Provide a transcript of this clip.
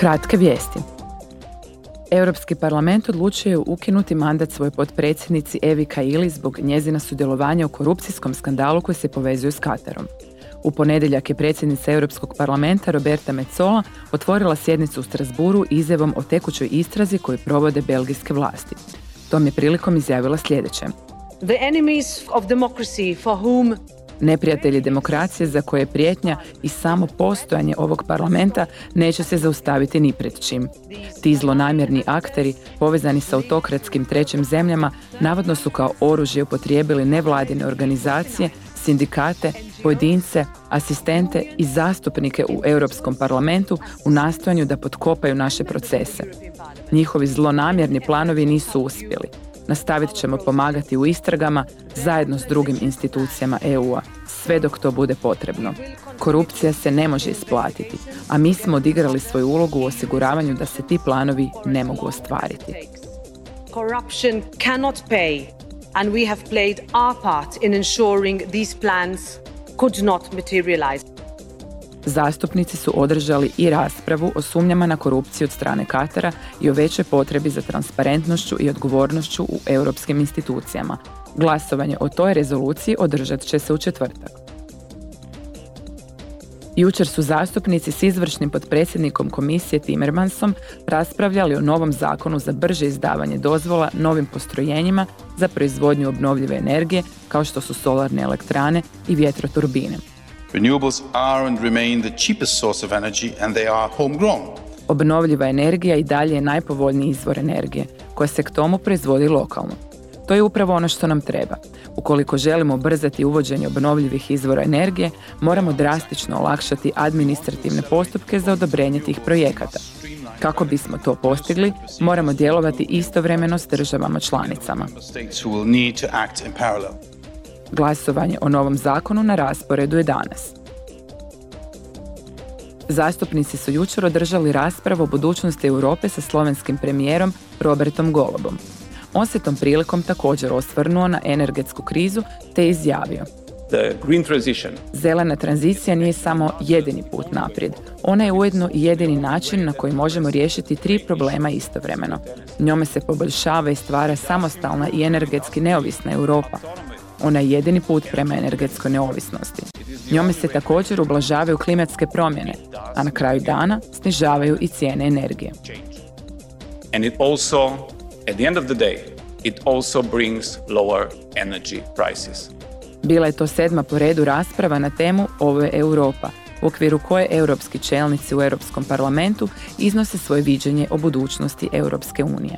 Kratke vijesti. Europski parlament odlučio je ukinuti mandat svojoj potpredsjednici Evi Kaili zbog njezina sudjelovanja u korupcijskom skandalu koji se povezuje s Katarom. U ponedjeljak je predsjednica Europskog parlamenta Roberta Metzola otvorila sjednicu u Strasburu izjavom o tekućoj istrazi koju provode belgijske vlasti. Tom je prilikom izjavila sljedeće. The enemies of democracy for whom Neprijatelji demokracije za koje je prijetnja i samo postojanje ovog parlamenta neće se zaustaviti ni pred čim. Ti zlonamjerni akteri povezani sa autokratskim trećim zemljama navodno su kao oružje upotrijebili nevladine organizacije, sindikate, pojedince, asistente i zastupnike u Europskom parlamentu u nastojanju da potkopaju naše procese. Njihovi zlonamjerni planovi nisu uspjeli. Nastavit ćemo pomagati u istragama zajedno s drugim institucijama EU-a, sve dok to bude potrebno. Korupcija se ne može isplatiti, a mi smo odigrali svoju ulogu u osiguravanju da se ti planovi ne mogu ostvariti. corruption cannot pay and we have played our part in ensuring these plans could not materialize. Zastupnici su održali i raspravu o sumnjama na korupciju od strane Katara i o većoj potrebi za transparentnošću i odgovornošću u europskim institucijama. Glasovanje o toj rezoluciji održat će se u četvrtak. Jučer su zastupnici s izvršnim potpredsjednikom komisije Timmermansom raspravljali o novom zakonu za brže izdavanje dozvola novim postrojenjima za proizvodnju obnovljive energije kao što su solarne elektrane i vjetroturbine. Renewables are and remain the cheapest source of energy and they are homegrown. Obnovljiva energija i dalje je najpovoljniji izvor energije, koja se k tomu proizvodi lokalno. To je upravo ono što nam treba. Ukoliko želimo brzati uvođenje obnovljivih izvora energije, moramo drastično olakšati administrativne postupke za odobrenje tih projekata. Kako bismo to postigli, moramo djelovati istovremeno s državama članicama. Glasovanje o novom zakonu na rasporedu je danas. Zastupnici su jučer održali raspravu o budućnosti Europe sa slovenskim premijerom Robertom Golobom. On se tom prilikom također osvrnuo na energetsku krizu te izjavio The green transition Zelena tranzicija nije samo jedini put naprijed. Ona je ujedno i jedini način na koji možemo riješiti tri problema istovremeno. Njome se poboljšava i stvara samostalna i energetski neovisna Europa. Ona je jedini put prema energetskoj neovisnosti. Njome se također ublažavaju klimatske promjene, a na kraju dana snižavaju i cijene energije. and it also at the end of the day it also brings lower energy prices. Bila je to sedma po redu rasprava na temu Ovo je Europa, u okviru koje europski čelnici u Europskom parlamentu iznose svoje viđenje o budućnosti Europske unije.